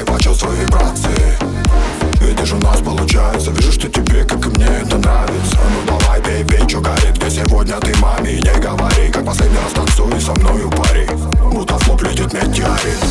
мире почувствуй вибрации. Видишь, у нас получается Вижу, что тебе, как и мне, это нравится. Ну давай, пей, пей, чё горит? Где сегодня ты маме? Не говори Как последний раз танцуй со мною пари Будто в лоб летит метеорит.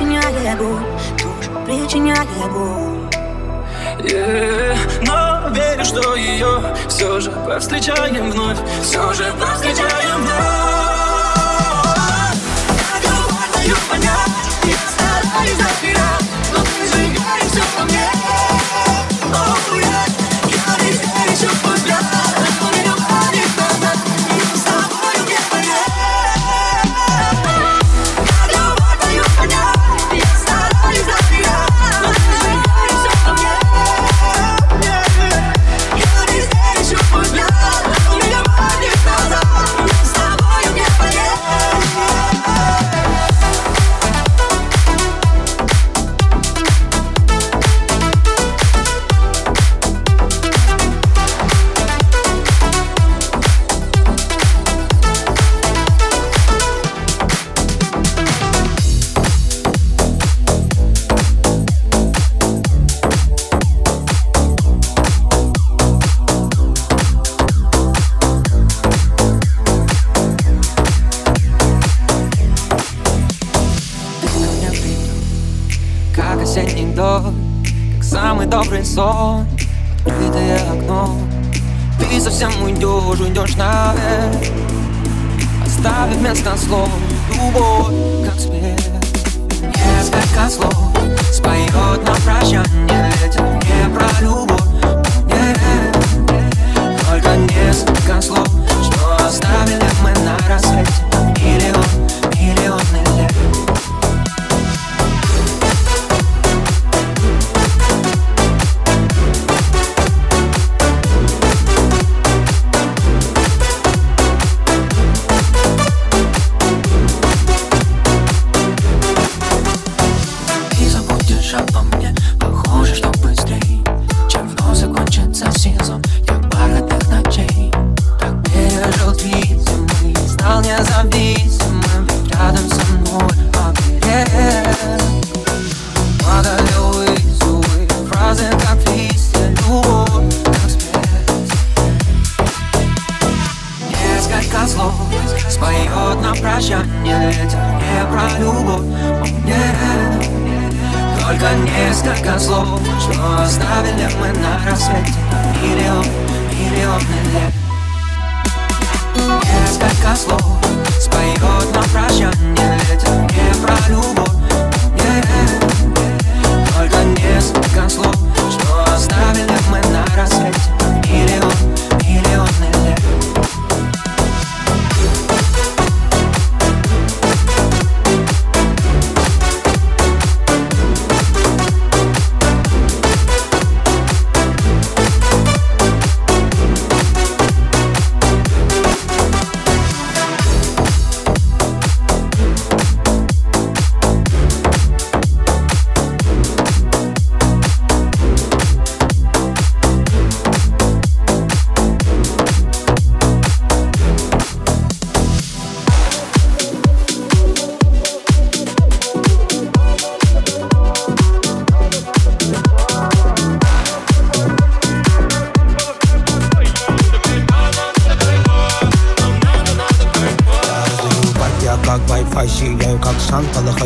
причиняя боль, чушь причиняя боль. Yeah. Но верю, что ее все же повстречаем вновь, все же повстречаем вновь. Я говорю, понять, я стараюсь до хера, но ты сжигаешь все во мне. Oh, yeah.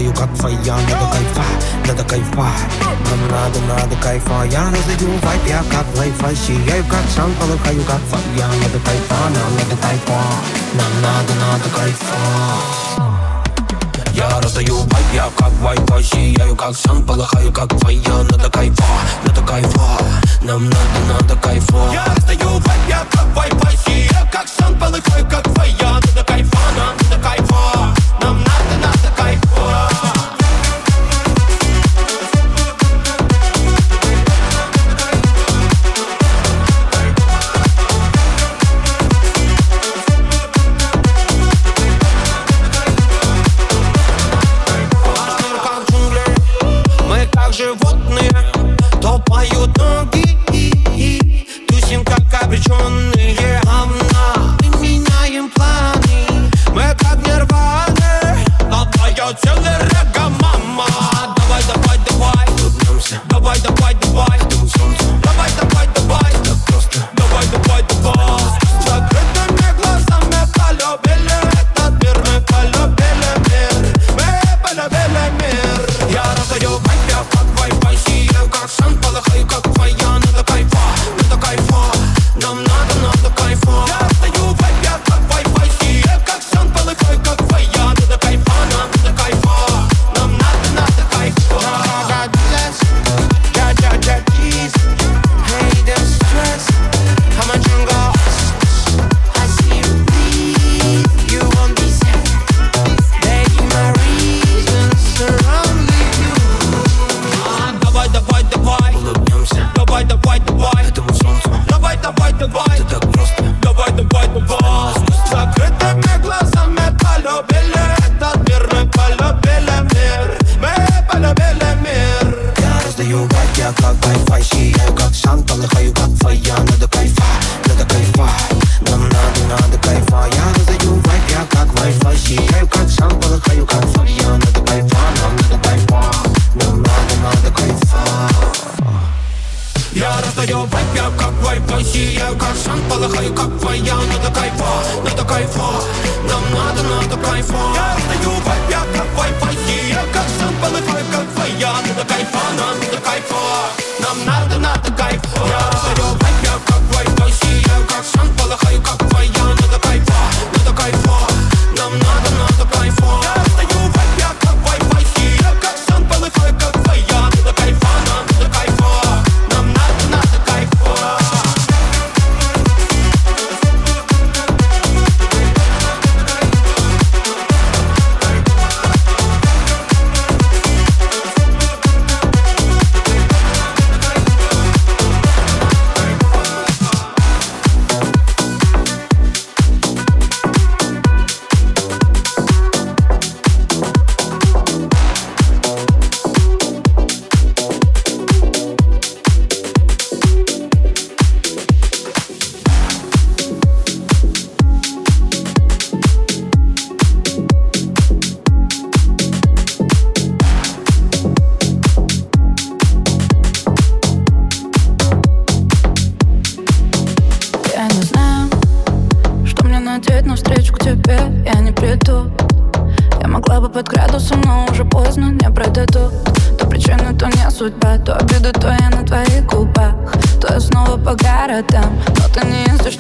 знаю, как твоя Надо кайфа, надо кайфа. Нам надо, надо кайфа. Я раздаю вайп, а я как лайфа Сияю, как шан, полыхаю, как твоя Надо кайфа, нам надо кайфа. Нам надо, надо кайфа. Я раздаю вайп, а я как вайфа Сияю, как шан, полыхаю, как твоя Надо кайфа, надо кайфа. Нам надо, надо кайфа. Я раздаю вайп, а я как вайфа Сияю, как шан, полыхаю, как твоя Надо кайфа, нам надо кайфа.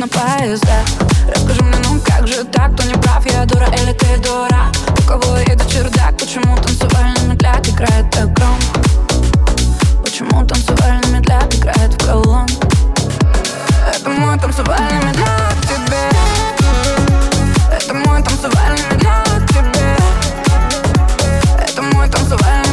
на поездах Расскажи мне, ну как же так, кто не прав, я дура или ты дура? У кого это чердак, почему танцевальный медляк играет так громко? Почему танцевальный медляк играет в колонку Это мой танцевальный медляк тебе. Это мой танцевальный медляк тебе. Это мой танцевальный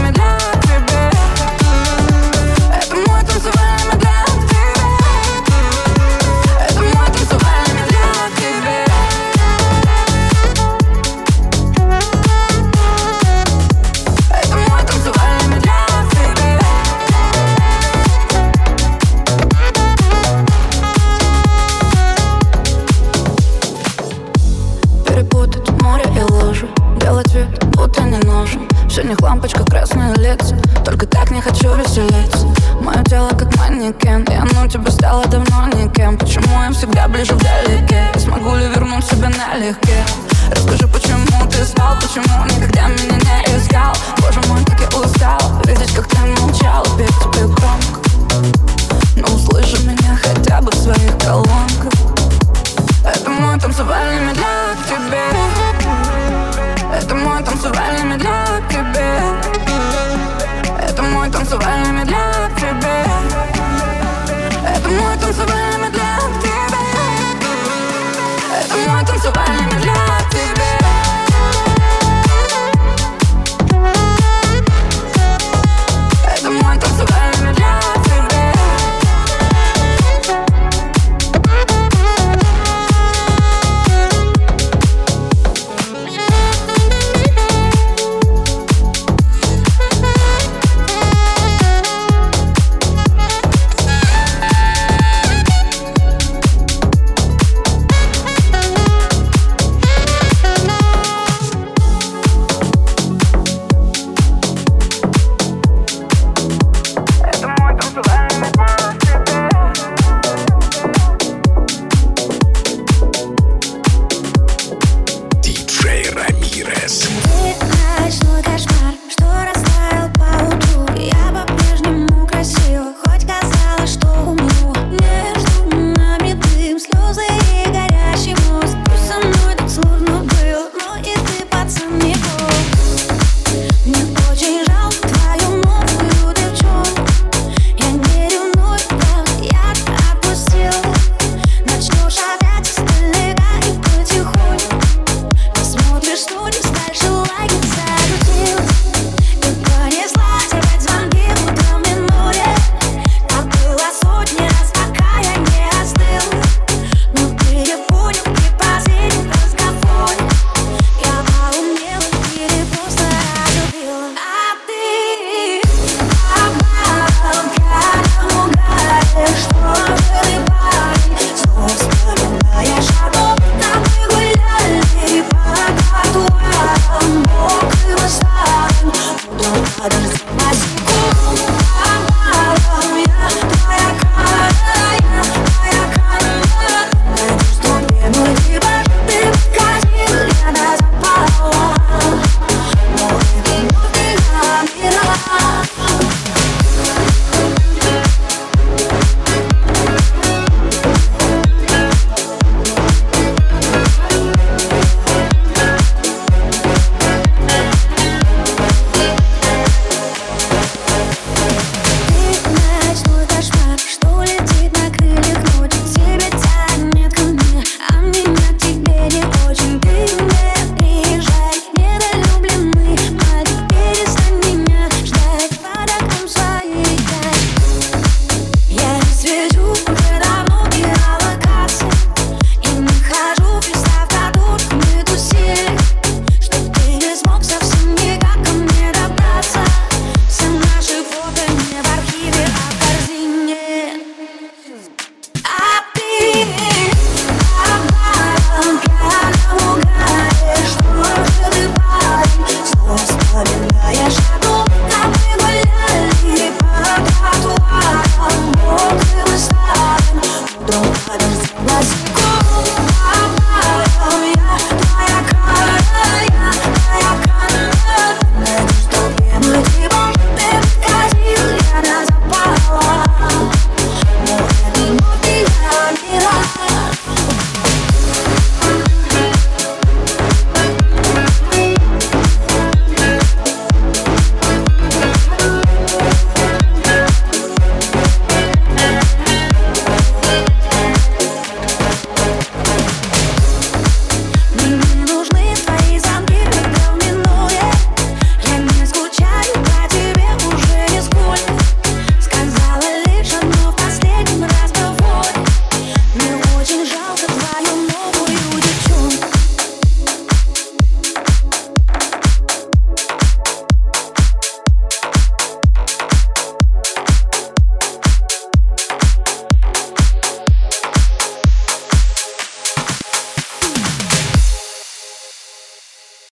легке